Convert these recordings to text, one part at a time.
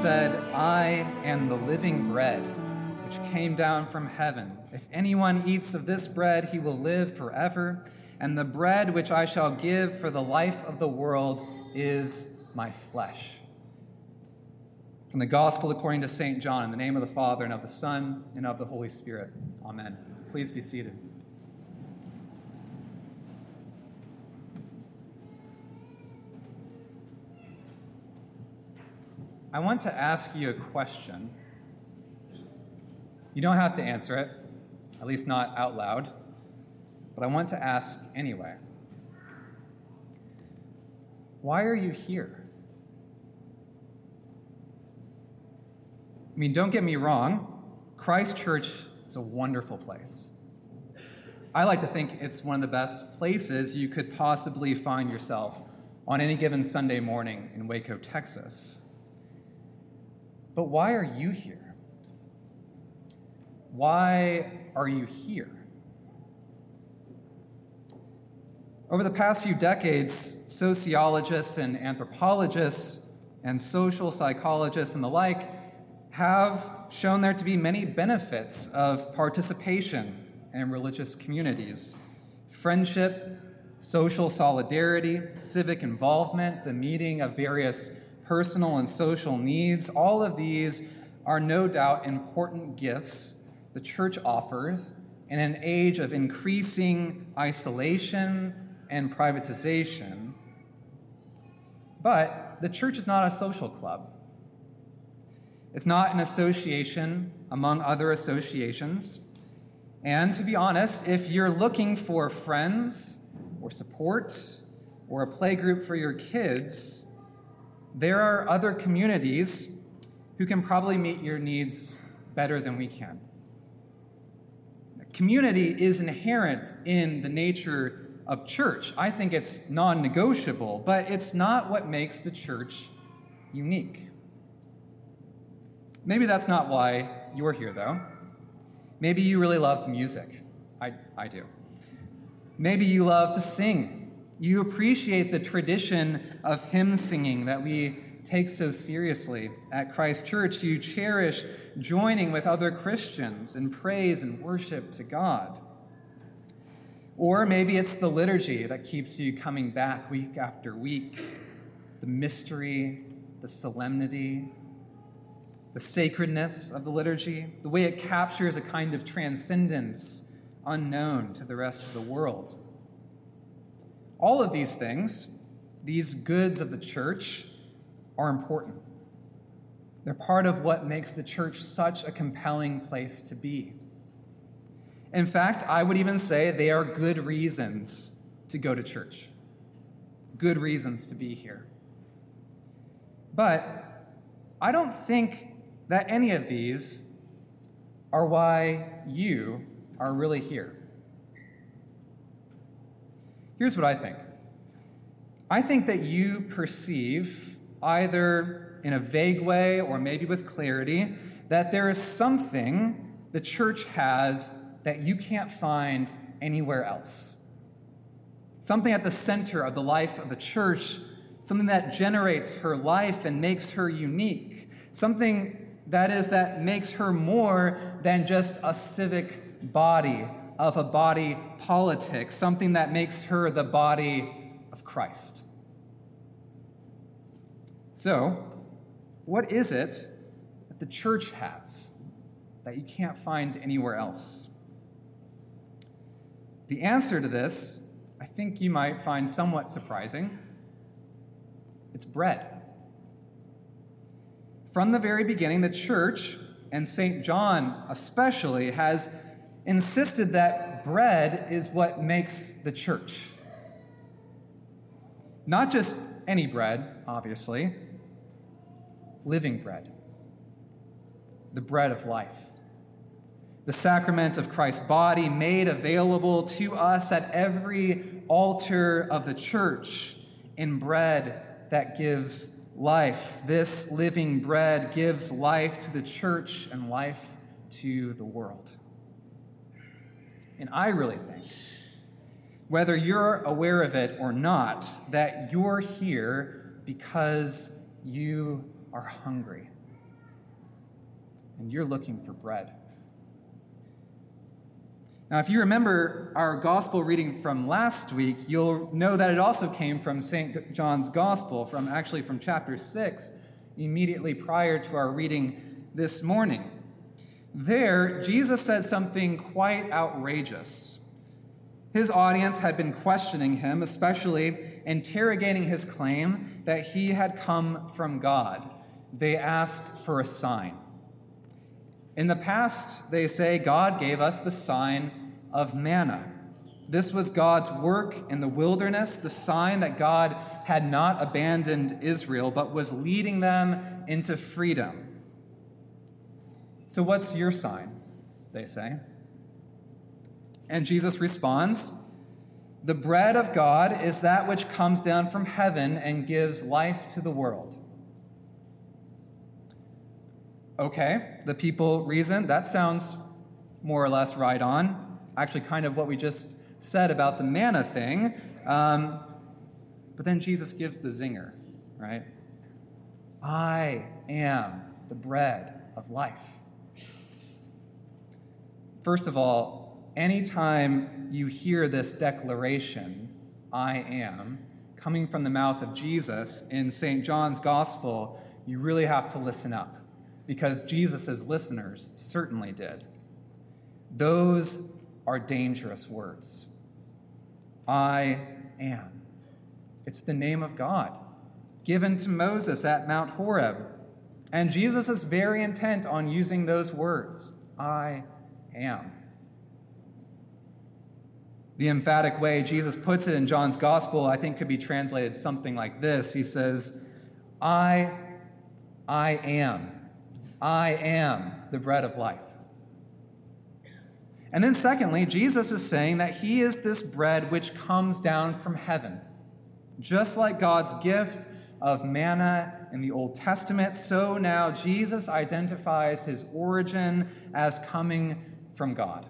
Said, I am the living bread which came down from heaven. If anyone eats of this bread, he will live forever. And the bread which I shall give for the life of the world is my flesh. From the Gospel according to St. John, in the name of the Father, and of the Son, and of the Holy Spirit. Amen. Please be seated. I want to ask you a question. You don't have to answer it, at least not out loud, but I want to ask anyway. Why are you here? I mean, don't get me wrong, Christ Church is a wonderful place. I like to think it's one of the best places you could possibly find yourself on any given Sunday morning in Waco, Texas. But why are you here? Why are you here? Over the past few decades, sociologists and anthropologists and social psychologists and the like have shown there to be many benefits of participation in religious communities friendship, social solidarity, civic involvement, the meeting of various personal and social needs, all of these are no doubt important gifts the church offers in an age of increasing isolation and privatization. But the church is not a social club. It's not an association among other associations. And to be honest, if you're looking for friends or support or a playgroup for your kids, there are other communities who can probably meet your needs better than we can. Community is inherent in the nature of church. I think it's non negotiable, but it's not what makes the church unique. Maybe that's not why you're here, though. Maybe you really love music. I, I do. Maybe you love to sing you appreciate the tradition of hymn singing that we take so seriously at Christ Church. You cherish joining with other Christians in praise and worship to God. Or maybe it's the liturgy that keeps you coming back week after week the mystery, the solemnity, the sacredness of the liturgy, the way it captures a kind of transcendence unknown to the rest of the world. All of these things, these goods of the church, are important. They're part of what makes the church such a compelling place to be. In fact, I would even say they are good reasons to go to church, good reasons to be here. But I don't think that any of these are why you are really here. Here's what I think I think that you perceive, either in a vague way or maybe with clarity, that there is something the church has that you can't find anywhere else. Something at the center of the life of the church, something that generates her life and makes her unique, something that is that makes her more than just a civic body of a body politic, something that makes her the body of Christ. So, what is it that the church has that you can't find anywhere else? The answer to this, I think you might find somewhat surprising. It's bread. From the very beginning, the church, and St. John especially, has insisted that bread is what makes the church. Not just any bread, obviously, living bread, the bread of life. The sacrament of Christ's body made available to us at every altar of the church in bread that gives life. This living bread gives life to the church and life to the world. And I really think, whether you're aware of it or not, that you're here because you are hungry and you're looking for bread. Now, if you remember our gospel reading from last week, you'll know that it also came from St. John's gospel, from actually from chapter 6, immediately prior to our reading this morning. There, Jesus said something quite outrageous. His audience had been questioning him, especially interrogating his claim that he had come from God. They asked for a sign. In the past, they say, God gave us the sign of manna. This was God's work in the wilderness, the sign that God had not abandoned Israel, but was leading them into freedom. So, what's your sign? They say. And Jesus responds The bread of God is that which comes down from heaven and gives life to the world. Okay, the people reason. That sounds more or less right on actually kind of what we just said about the manna thing. Um, but then Jesus gives the zinger, right? I am the bread of life. First of all, anytime you hear this declaration, I am, coming from the mouth of Jesus in St. John's Gospel, you really have to listen up because Jesus' listeners certainly did. Those are dangerous words. I am. It's the name of God given to Moses at Mount Horeb. And Jesus is very intent on using those words I am. The emphatic way Jesus puts it in John's gospel, I think, could be translated something like this He says, I, I am. I am the bread of life. And then, secondly, Jesus is saying that he is this bread which comes down from heaven. Just like God's gift of manna in the Old Testament, so now Jesus identifies his origin as coming from God.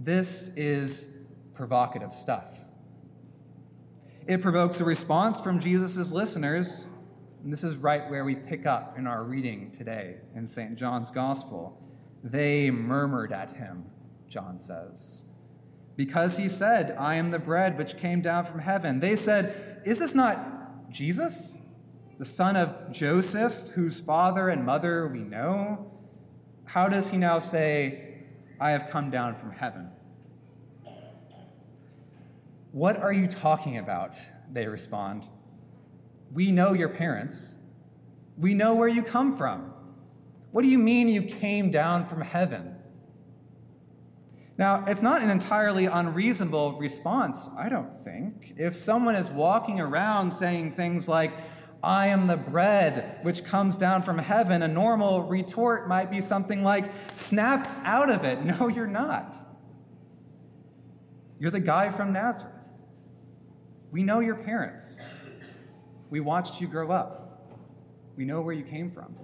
This is provocative stuff. It provokes a response from Jesus' listeners, and this is right where we pick up in our reading today in St. John's Gospel. They murmured at him, John says. Because he said, I am the bread which came down from heaven. They said, Is this not Jesus, the son of Joseph, whose father and mother we know? How does he now say, I have come down from heaven? What are you talking about? They respond. We know your parents. We know where you come from. What do you mean you came down from heaven? Now, it's not an entirely unreasonable response, I don't think. If someone is walking around saying things like, I am the bread which comes down from heaven, a normal retort might be something like, Snap out of it. No, you're not. You're the guy from Nazareth. We know your parents. We watched you grow up. We know where you came from.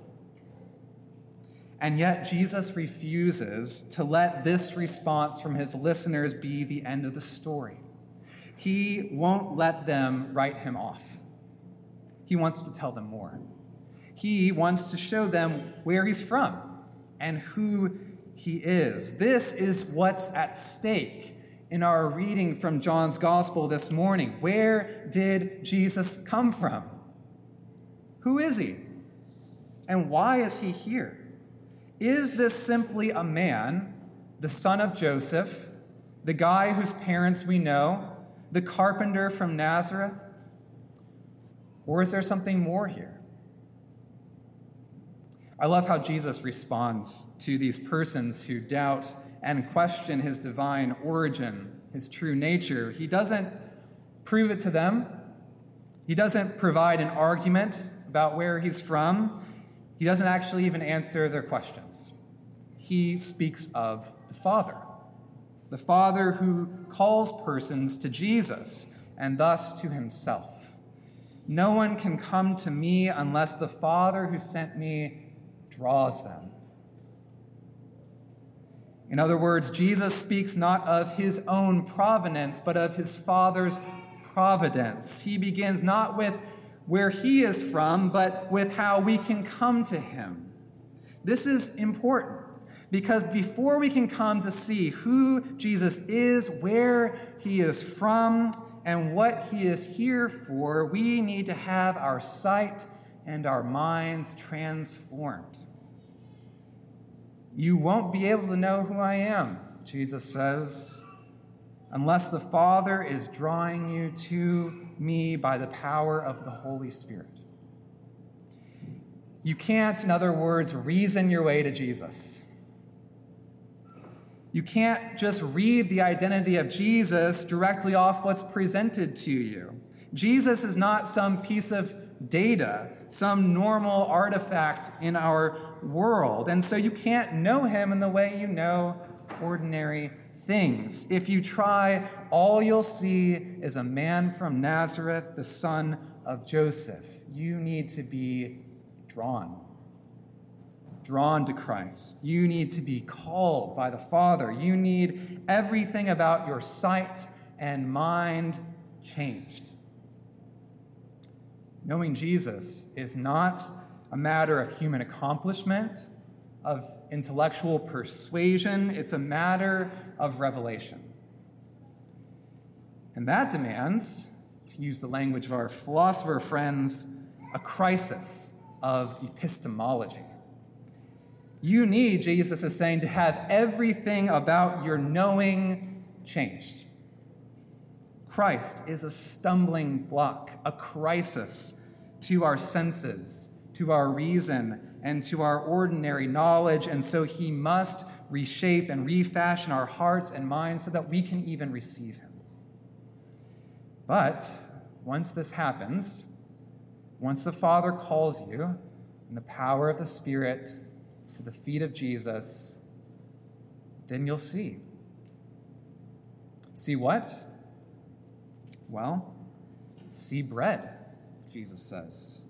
And yet, Jesus refuses to let this response from his listeners be the end of the story. He won't let them write him off. He wants to tell them more. He wants to show them where he's from and who he is. This is what's at stake in our reading from John's gospel this morning. Where did Jesus come from? Who is he? And why is he here? Is this simply a man, the son of Joseph, the guy whose parents we know, the carpenter from Nazareth? Or is there something more here? I love how Jesus responds to these persons who doubt and question his divine origin, his true nature. He doesn't prove it to them, he doesn't provide an argument about where he's from. He doesn't actually even answer their questions. He speaks of the Father, the Father who calls persons to Jesus and thus to himself. No one can come to me unless the Father who sent me draws them. In other words, Jesus speaks not of his own provenance, but of his Father's providence. He begins not with where he is from, but with how we can come to him. This is important because before we can come to see who Jesus is, where he is from, and what he is here for, we need to have our sight and our minds transformed. You won't be able to know who I am, Jesus says, unless the Father is drawing you to me by the power of the Holy Spirit. You can't, in other words, reason your way to Jesus. You can't just read the identity of Jesus directly off what's presented to you. Jesus is not some piece of data, some normal artifact in our world. And so you can't know him in the way you know ordinary things. If you try, all you'll see is a man from Nazareth, the son of Joseph. You need to be drawn. Drawn to Christ. You need to be called by the Father. You need everything about your sight and mind changed. Knowing Jesus is not a matter of human accomplishment, of intellectual persuasion, it's a matter of revelation. And that demands, to use the language of our philosopher friends, a crisis of epistemology. You need, Jesus is saying, to have everything about your knowing changed. Christ is a stumbling block, a crisis to our senses, to our reason, and to our ordinary knowledge, and so he must reshape and refashion our hearts and minds so that we can even receive him. But once this happens, once the Father calls you in the power of the Spirit to the feet of Jesus, then you'll see. See what? Well, see bread, Jesus says.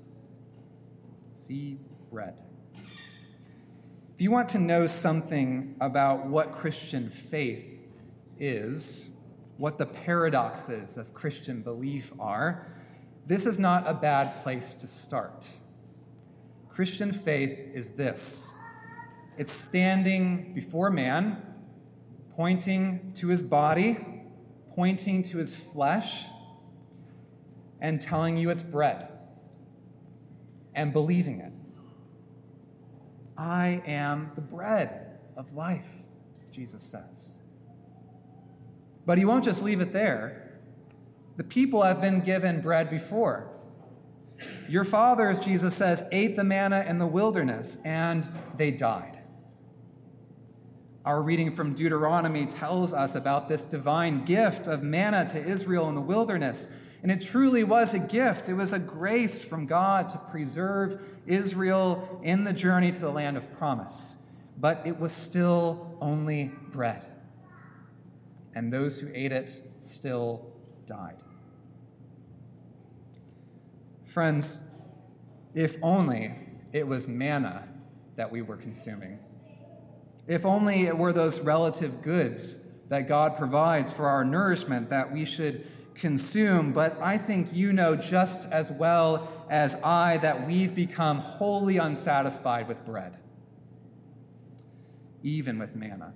See bread. If you want to know something about what Christian faith is, what the paradoxes of Christian belief are, this is not a bad place to start. Christian faith is this it's standing before man, pointing to his body, pointing to his flesh, and telling you it's bread and believing it. I am the bread of life, Jesus says. But he won't just leave it there. The people have been given bread before. Your fathers, Jesus says, ate the manna in the wilderness and they died. Our reading from Deuteronomy tells us about this divine gift of manna to Israel in the wilderness. And it truly was a gift. It was a grace from God to preserve Israel in the journey to the land of promise. But it was still only bread. And those who ate it still died. Friends, if only it was manna that we were consuming. If only it were those relative goods that God provides for our nourishment that we should consume, but I think you know just as well as I that we've become wholly unsatisfied with bread, even with manna,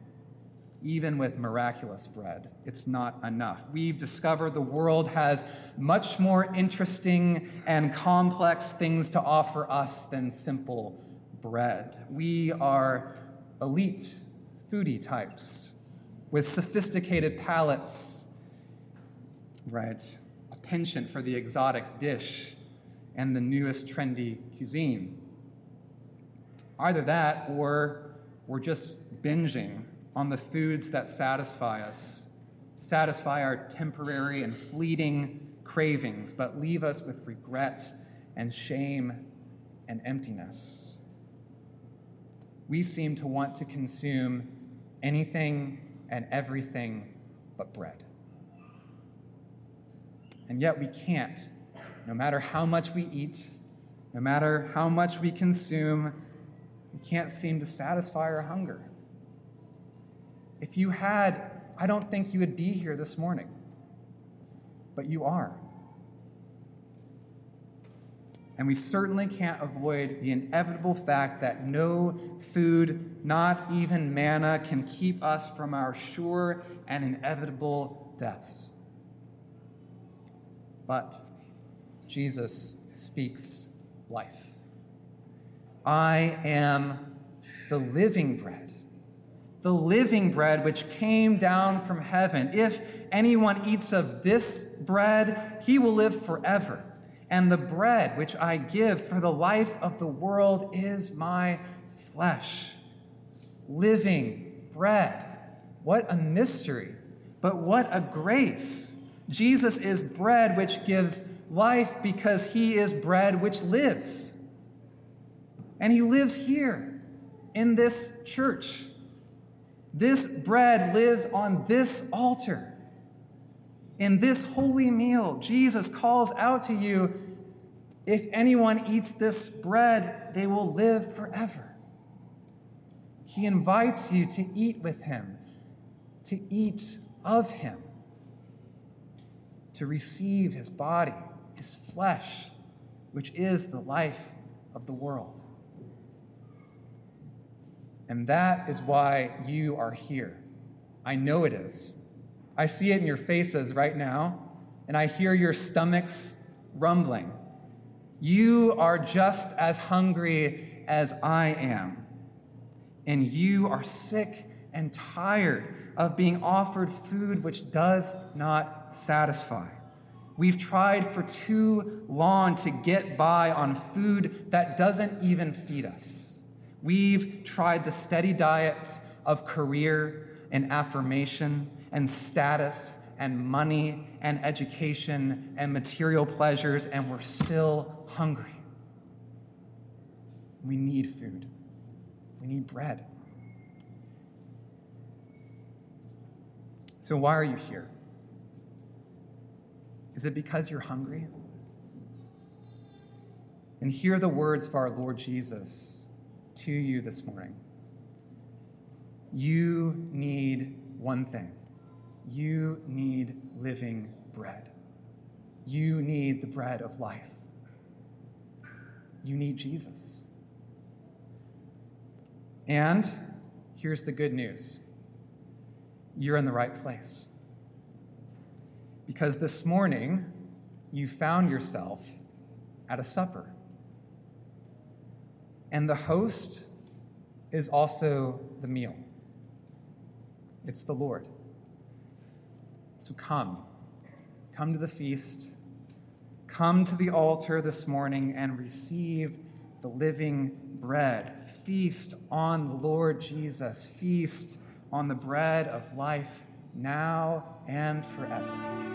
even with miraculous bread. It's not enough. We've discovered the world has much more interesting and complex things to offer us than simple bread. We are elite foodie types with sophisticated palates right? A penchant for the exotic dish and the newest trendy cuisine. Either that or we're just binging on the foods that satisfy us, satisfy our temporary and fleeting cravings, but leave us with regret and shame and emptiness. We seem to want to consume anything and everything but bread. And yet we can't. No matter how much we eat, no matter how much we consume, we can't seem to satisfy our hunger. If you had, I don't think you would be here this morning, but you are. And we certainly can't avoid the inevitable fact that no food, not even manna, can keep us from our sure and inevitable deaths. But Jesus speaks life. I am the living bread, the living bread which came down from heaven. If anyone eats of this bread, he will live forever. And the bread which I give for the life of the world is my flesh. Living bread. What a mystery, but what a grace. Jesus is bread which gives life because he is bread which lives. And he lives here in this church. This bread lives on this altar. In this holy meal, Jesus calls out to you if anyone eats this bread, they will live forever. He invites you to eat with him, to eat of him, to receive his body, his flesh, which is the life of the world. And that is why you are here. I know it is. I see it in your faces right now, and I hear your stomachs rumbling. You are just as hungry as I am, and you are sick and tired of being offered food which does not satisfy. We've tried for too long to get by on food that doesn't even feed us. We've tried the steady diets of career and affirmation and status and money and education and material pleasures, and we're still hungry. We need food, we need bread. So, why are you here? Is it because you're hungry? And hear the words of our Lord Jesus to you this morning. You need one thing you need living bread. You need the bread of life. You need Jesus. And here's the good news you're in the right place. Because this morning, you found yourself at a supper. And the host is also the meal, it's the Lord. So come. Come to the feast. Come to the altar this morning and receive the living bread. Feast on the Lord Jesus. Feast on the bread of life now and forever.